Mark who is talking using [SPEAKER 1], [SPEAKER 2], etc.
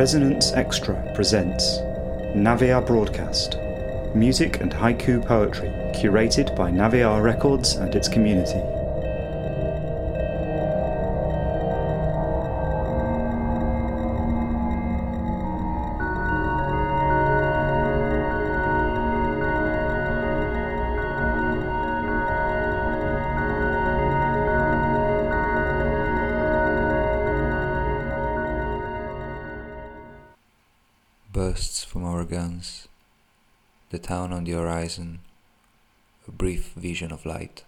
[SPEAKER 1] Resonance Extra presents Naviar Broadcast Music and Haiku Poetry, curated by Naviar Records and its community.
[SPEAKER 2] Bursts from our guns, the town on the horizon, a brief vision of light.